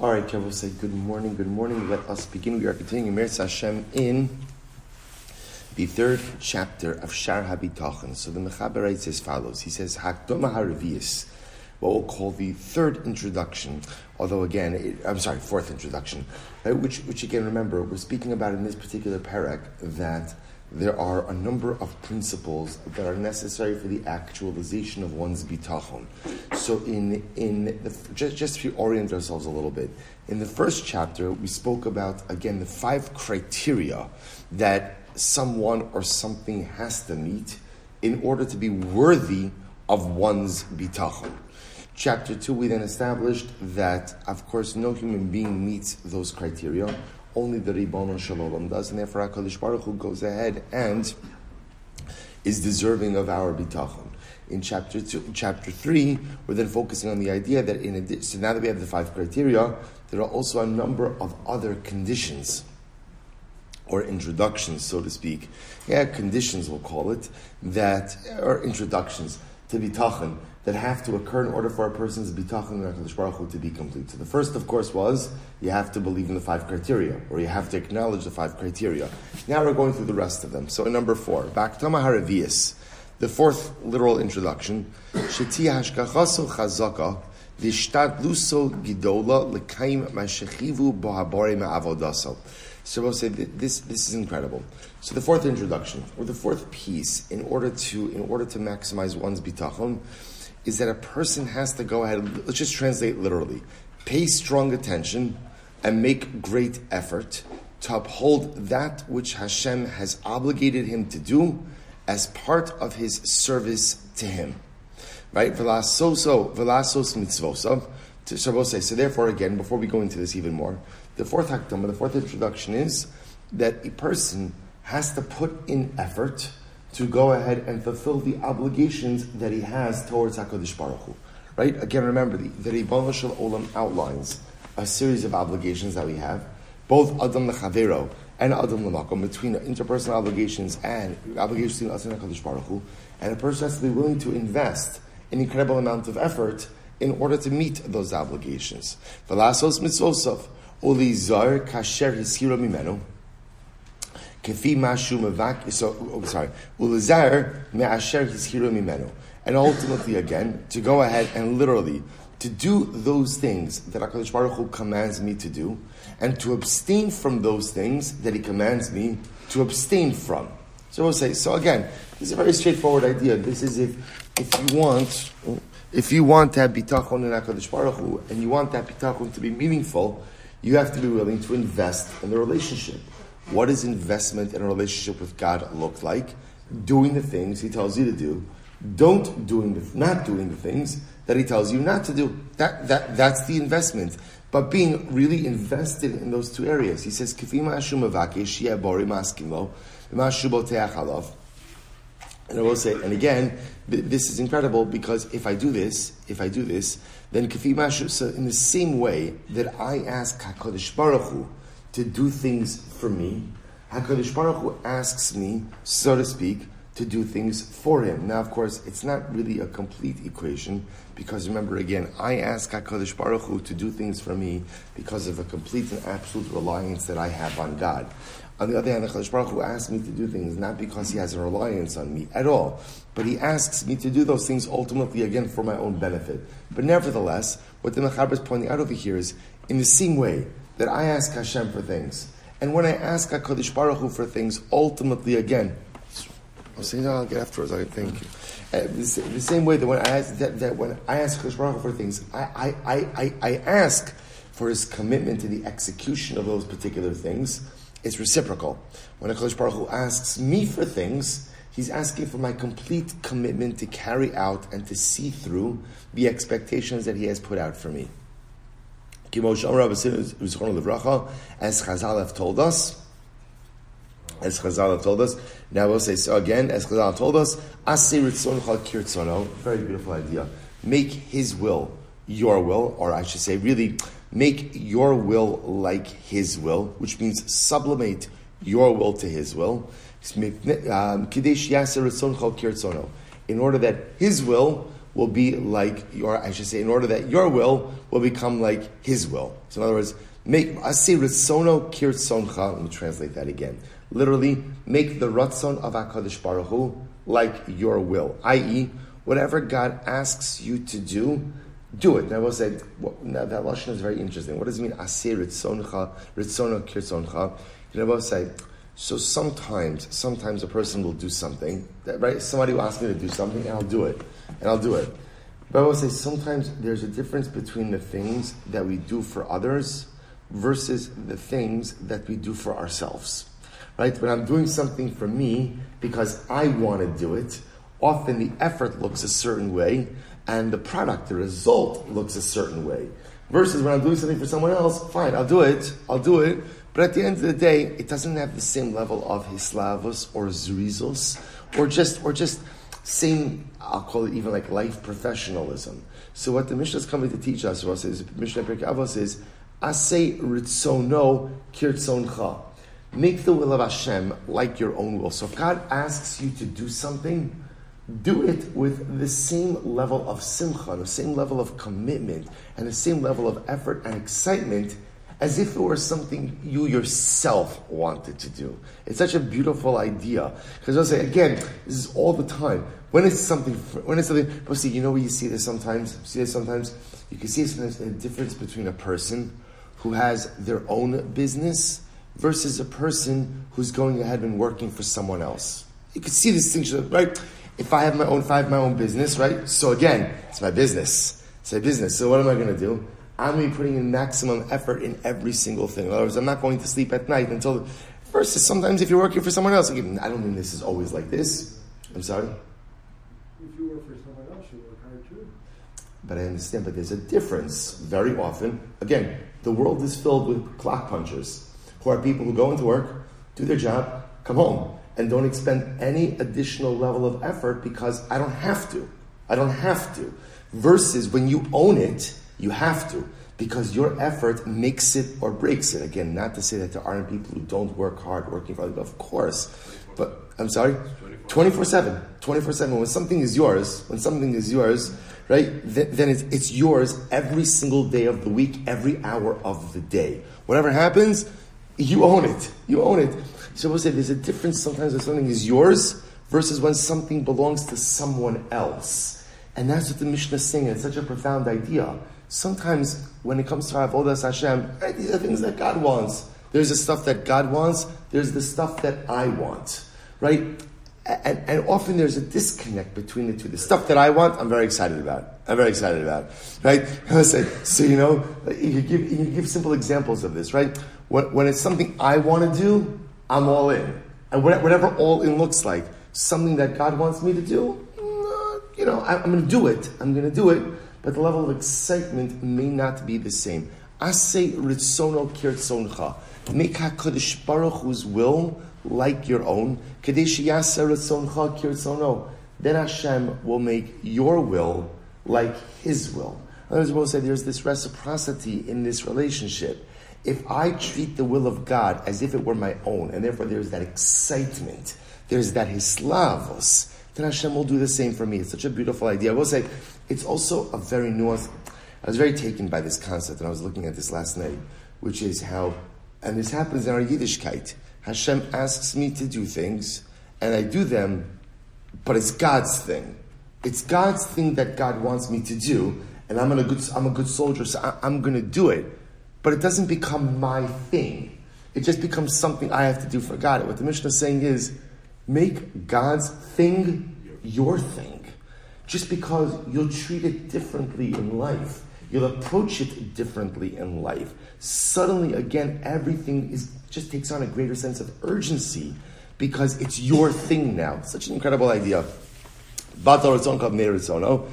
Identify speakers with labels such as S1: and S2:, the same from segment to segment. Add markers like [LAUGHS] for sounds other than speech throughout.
S1: All right, Kev, we'll say good morning, good morning. Let us begin. We are continuing Meretz Hashem in the third chapter of Shaar HaBitachon. So the Mechaber writes as follows. He says, Hakdoma HaRevius, what we'll call the third introduction, although again, it, I'm sorry, fourth introduction, right, which, which again, remember, we're speaking about in this particular parak that there are a number of principles that are necessary for the actualization of one's bitachon. So, in in the, just just to orient ourselves a little bit, in the first chapter we spoke about again the five criteria that someone or something has to meet in order to be worthy of one's bitachon. Chapter two, we then established that, of course, no human being meets those criteria only the Ribono Shel Olam does, and therefore HaKadosh Baruch Hu goes ahead and is deserving of our bitachon. In chapter two, chapter three, we're then focusing on the idea that in addition, so now that we have the five criteria, there are also a number of other conditions or introductions, so to speak. Yeah, conditions we'll call it that or introductions to bitachon that have to occur in order for a person's bitachon in Baruch Hu to be complete. So the first, of course, was you have to believe in the five criteria, or you have to acknowledge the five criteria. Now we're going through the rest of them. So in number four, back Baktama Haravias, the fourth literal introduction, Sheti Hashkachaso Chazaka, Vishtadluso Gidola Lekaim Mashechivu Bohabore Ma'avodaso. So we'll say this, this is incredible. So the fourth introduction, or the fourth piece, in order to, in order to maximize one's bitachon, is that a person has to go ahead, let's just translate literally, pay strong attention and make great effort to uphold that which Hashem has obligated him to do as part of his service to him. Right? Velasoso, velasos mitzvosav. So therefore, again, before we go into this even more, the fourth hakdama, the fourth introduction is that a person has to put in effort to go ahead and fulfill the obligations that he has towards HaKadosh Baruch Hu. Right? Again, remember, the, the Ribbon Olam outlines a series of obligations that we have, both Adam Lechavero and Adam Lemakom, between interpersonal obligations and obligations between us and HaKadosh Baruch Hu, and a person has to be willing to invest an incredible amount of effort in order to meet those obligations. Velasos mitzvosov, ulizar kasher hiskira mimenu, Kefi mashu mevak, so, oh, sorry, ulazar me'asher hishiro mimenu. And ultimately, again, to go ahead and literally to do those things that HaKadosh Baruch Hu commands me to do, and to abstain from those things that He commands me to abstain from. So we'll say, so again, this is a very straightforward idea. This is if, if you want, if you want to have bitachon in HaKadosh Baruch Hu, and you want that bitachon to be meaningful, you have to be willing to invest in the relationship. What does investment in a relationship with God look like? Doing the things He tells you to do. Don't doing the, not doing the things that He tells you not to do. That, that, that's the investment. But being really invested in those two areas. He says, and I will say, and again, this is incredible because if I do this, if I do this, then kafimashu. So in the same way that I ask Hakadosh Baruch Hu to do things for me. HaKadosh Baruch Hu asks me, so to speak, to do things for him. Now, of course, it's not really a complete equation because remember again, I ask HaKadosh Baruch Hu to do things for me because of a complete and absolute reliance that I have on God. On the other hand, HaKadosh Baruch Hu asks me to do things not because he has a reliance on me at all, but he asks me to do those things ultimately again for my own benefit. But nevertheless, what the Mechaber is pointing out over here is in the same way that I ask Hashem for things. And when I ask HaKadosh Baruch Hu for things, ultimately again, I'll say, no, I'll get afterwards. I thank you. Uh, the, the, same way that when I ask that, that when I ask HaKadosh Baruch Hu for things, I, I, I, I ask for his commitment to the execution of those particular things. It's reciprocal. When HaKadosh Baruch Hu asks me for things, He's asking for my complete commitment to carry out and to see through the expectations that He has put out for me. As Chazal have told us, as Chazal have told us, now we'll say so again, as Chazal have told us, very beautiful idea. Make his will your will, or I should say, really, make your will like his will, which means sublimate your will to his will. In order that his will will be like your, I should say, in order that your will will become like his will. So in other words, make, asi ritzono kirtzoncha, let me translate that again. Literally, make the ratzon of HaKadosh Baruch Hu like your will. I.e., whatever God asks you to do, do it. Now, I will say, well, now that Lashon is very interesting. What does it mean, asir ritzoncha, ritzono kirtzoncha? You know, I will say, so sometimes, sometimes a person will do something, that, right? Somebody will ask me to do something, and I'll do it, and I'll do it. But I will say sometimes there's a difference between the things that we do for others versus the things that we do for ourselves. Right? When I'm doing something for me because I want to do it, often the effort looks a certain way and the product, the result looks a certain way. Versus when I'm doing something for someone else, fine, I'll do it, I'll do it, but at the end of the day, it doesn't have the same level of hislavos or zrizos, or just or just same. I'll call it even like life professionalism. So what the Mishnah is coming to teach us, was is Mishnah Pirkei Avos is asay ritzono kirtzoncha. Make the will of Hashem like your own will. So if God asks you to do something, do it with the same level of simcha, the same level of commitment, and the same level of effort and excitement as if it were something you yourself wanted to do. It's such a beautiful idea. Because I'll say, again, this is all the time. When it's something, when it's something, but see, you know where you see this sometimes? See this sometimes? You can see sometimes a difference between a person who has their own business versus a person who's going ahead and working for someone else. You can see this distinction, right? If I have my own, if I have my own business, right? So again, it's my business. It's my business. So what am I going to do? I'm going to be putting in maximum effort in every single thing. In other words, I'm not going to sleep at night until. Versus sometimes if you're working for someone else, again, I don't mean this is always like this. I'm sorry.
S2: If you work for someone else, you work hard too.
S1: But I understand, but there's a difference very often. Again, the world is filled with clock punchers, who are people who go into work, do their job, come home, and don't expend any additional level of effort because I don't have to. I don't have to. Versus when you own it, you have to, because your effort makes it or breaks it. Again, not to say that there aren't people who don't work hard working for other people, of course. But I'm sorry? 24 7. 24 7. When something is yours, when something is yours, right, then, then it's, it's yours every single day of the week, every hour of the day. Whatever happens, you own it. You own it. So we'll say there's a difference sometimes when something is yours versus when something belongs to someone else. And that's what the Mishnah is saying. It's such a profound idea sometimes when it comes to our Avodas Hashem, right, these are things that God wants. There's the stuff that God wants, there's the stuff that I want, right? And, and, often there's a disconnect between the two. The stuff that I want, I'm very excited about. I'm very excited about, right? [LAUGHS] I said, so you know, you give you give simple examples of this, right? When, when it's something I want to do, I'm all in, and whatever all in looks like, something that God wants me to do, you know, I'm going to do it. I'm going to do it but the level of excitement may not be the same. Asay ritzono kirtzoncha. Make HaKadosh Baruch Hu's will like your own. Kadesh yasa ritzoncha kirtzono. Then Hashem will make your will like His will. In other words, say there's this reciprocity in this relationship. If I treat the will of God as if it were my own, and therefore there's that excitement, there's that hislavos, then Hashem will do the same for me. It's such a beautiful idea. I will say, it's also a very nuanced. I was very taken by this concept, and I was looking at this last night, which is how, and this happens in our Yiddishkeit. Hashem asks me to do things, and I do them, but it's God's thing. It's God's thing that God wants me to do, and I'm a good, I'm a good soldier, so I, I'm going to do it. But it doesn't become my thing. It just becomes something I have to do for God. What the Mishnah is saying is, make God's thing your thing just because you'll treat it differently in life. You'll approach it differently in life. Suddenly, again, everything is just takes on a greater sense of urgency because it's your thing now. Such an incredible idea. Oh,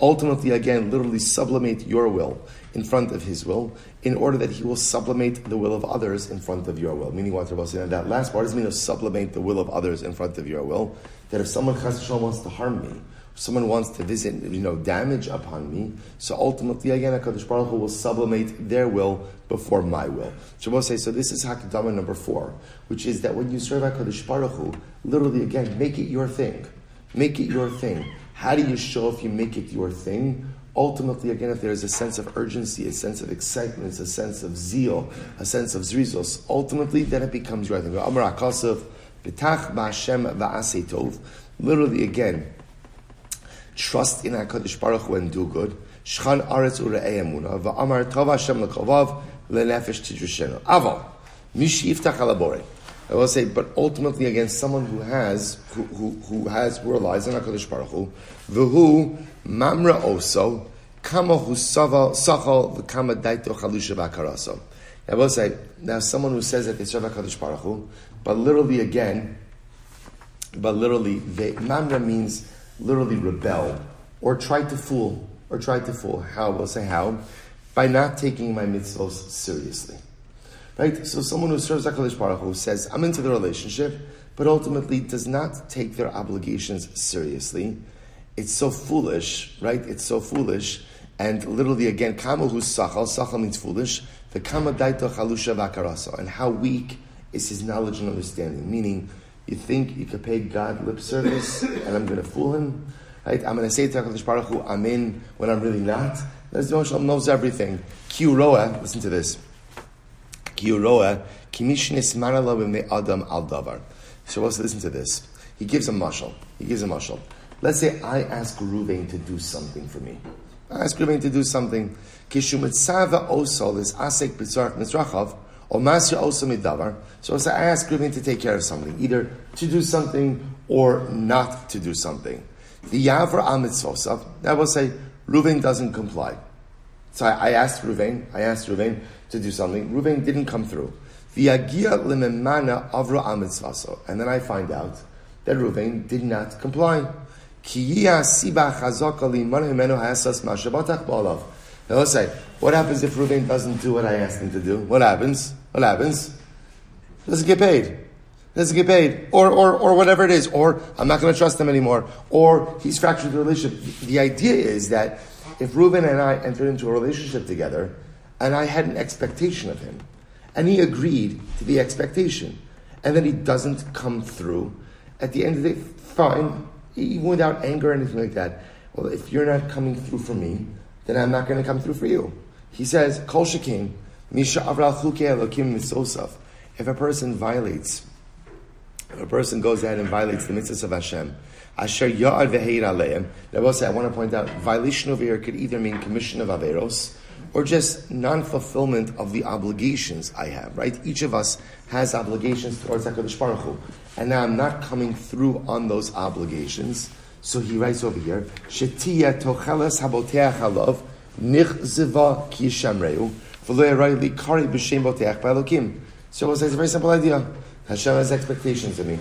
S1: Ultimately, again, literally sublimate your will in front of his will, in order that he will sublimate the will of others in front of your will. Meaning, what Rabbi saying that last part doesn't mean to sublimate the will of others in front of your will. That if someone wants to harm me, someone wants to visit, you know, damage upon me, so ultimately, again, HaKadosh Baruch Hu will sublimate their will before my will. Shabbos says, so this is Hakdama number four, which is that when you serve HaKadosh Baruch Hu, literally, again, make it your thing. Make it your thing. How do you show if you make it your thing? Ultimately, again, if there is a sense of urgency, a sense of excitement, a sense of zeal, a sense of zrizos, ultimately, then it becomes your thing. Literally, again, trust in HaKadosh Baruch Hu and do good. Shchan aretz ure'ei emuna. Va'amar tov Hashem lekovav le'nefesh tidrushenu. Aval. Mishi yiftach alabore. I will say, but ultimately, against someone who has, who, who, who has, who relies on HaKadosh Baruch Hu, v'hu mamra oso, kama hu sachal v'kama daito chalusha v'akaraso. I will say, now someone who says that they serve HaKadosh Baruch Hu, but literally again, but literally, they, mamra means literally rebel, or try to fool, or try to fool. How? We'll say how? By not taking my mitzvahs seriously. Right? So someone who serves HaKadosh Baruch Hu says, I'm into the relationship, but ultimately does not take their obligations seriously. It's so foolish, right? It's so foolish. And literally again, kama hu sachal, sachal means foolish. The kama daito chalusha vakarasa. And how weak is his knowledge and understanding. Meaning, you think you could pay God lip service and I'm going to fool him? Right? I'm going to say to HaKadosh Baruch Hu, I'm in when I'm really not. Bezdi knows everything. Kiuroa, listen to this. Kiuroa, kimishnis manala adam al davar. So also listen to this. He gives a mashal. He gives a mashal. Let's say I ask Ruvain to do something for me. I ask Ruvain to do something. Kishumitzava osol is asek b'tzarach So I ask Ruvain to take care of something, either to do something or not to do something. The yavra amitzvosav, that will say Ruvain doesn't comply. So I, I asked Ruvain, I asked Ruvain to do something. Ruvain didn't come through. V'yagia lememana avra amitzvaso. And then I find out that Ruvain did not comply. Now let's say, what happens if Ruvain doesn't do what I asked him to do? What happens? What happens? Doesn't get paid. Doesn't get paid. Or, or, or whatever it is. Or I'm not going to trust him anymore. Or he's fractured the relationship. The idea is that if Reuben and I entered into a relationship together, and I had an expectation of him, and he agreed to the expectation, and then he doesn't come through, at the end of the day, fine, even without anger or anything like that. Well, if you're not coming through for me, then I'm not going to come through for you. He says, Kol Shekin, If a person violates, if a person goes ahead and violates the mitzvahs of Hashem, Asher Ya'ad Ve'heir Aleim, I want to point out, violation over here could either mean commission of Averos, or just non-fulfillment of the obligations I have, right? Each of us has obligations towards HaKadosh Baruch Hu. And now I'm not coming through on those obligations. So he writes over here, Shetiya tocheles haboteach halav, nichziva ki So it's a very simple idea. Hashem has expectations of me.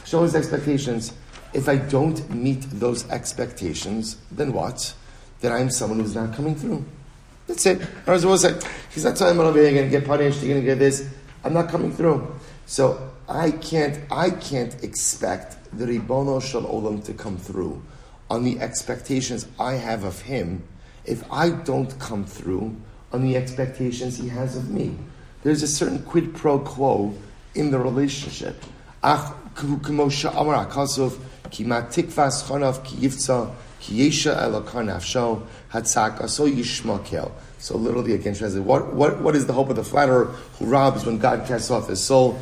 S1: Hashem has expectations. If I don't meet those expectations, then what? Then I'm someone who's not coming through. That's it. Or will say, he's not telling me going to get punished, you're to get this. I'm not coming through. So I can't, I can't expect the Ribono Shel Olam to come through on the expectations I have of him if I don't come through on the expectations he has of me. There's a certain quid pro quo in the relationship. So literally again translated, what, what, what is the hope of the flatterer who robs when God casts off his soul?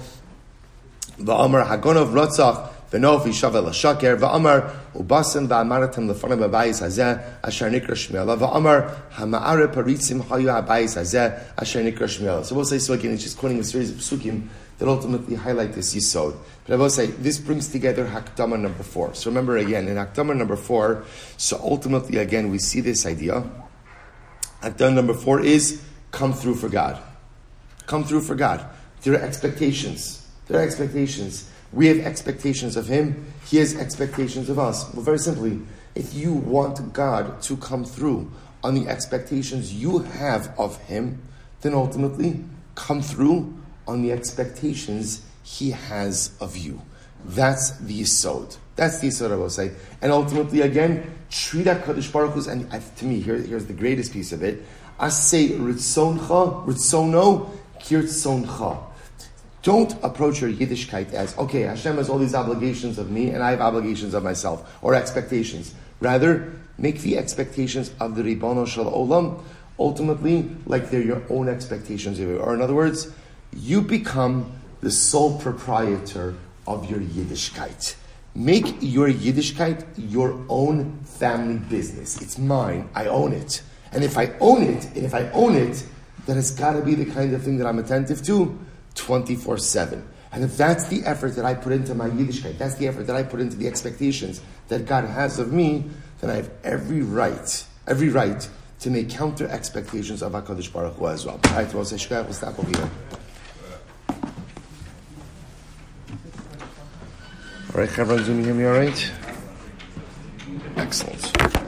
S1: Va'amar hagonov rotzach v'nov yishavel shaker va'amar ubasim hazeh asher nikra shmiela va'amar hama'are paritzim hayu hazeh asher nikra shmiela. So we'll say so again, it's just quoting a series of psukim that ultimately highlight this yisod. But I will say, this brings together Hakdama number four. So remember again, in Hakdama number four, so ultimately again, we see this idea. Hakdama number four is come through for God. Come through for God. There are expectations. There are expectations. We have expectations of Him. He has expectations of us. Well, very simply, if you want God to come through on the expectations you have of Him, then ultimately come through on the expectations he has of you. That's the Yisod. That's the Yisod I will say. And ultimately, again, treat HaKadosh Baruch Hu's, and to me, here, here's the greatest piece of it. I say, Ritzoncha, Ritzono, Kirtzoncha. Don't approach your Yiddishkeit as, okay, Hashem has all these obligations of me and I have obligations of myself, or expectations. Rather, make the expectations of the Ribono Shel Olam ultimately like they're your own expectations. Or in other words, you become the sole proprietor of your Yiddishkeit. Make your Yiddishkeit your own family business. It's mine. I own it. And if I own it, and if I own it, then it's got to be the kind of thing that I'm attentive to 24 7. And if that's the effort that I put into my Yiddishkeit, that's the effort that I put into the expectations that God has of me, then I have every right, every right to make counter expectations of HaKadosh Baruch Hu as well. All right, we'll stop over here. All right, Chevra, Zoom, you hear me all right? Excellent.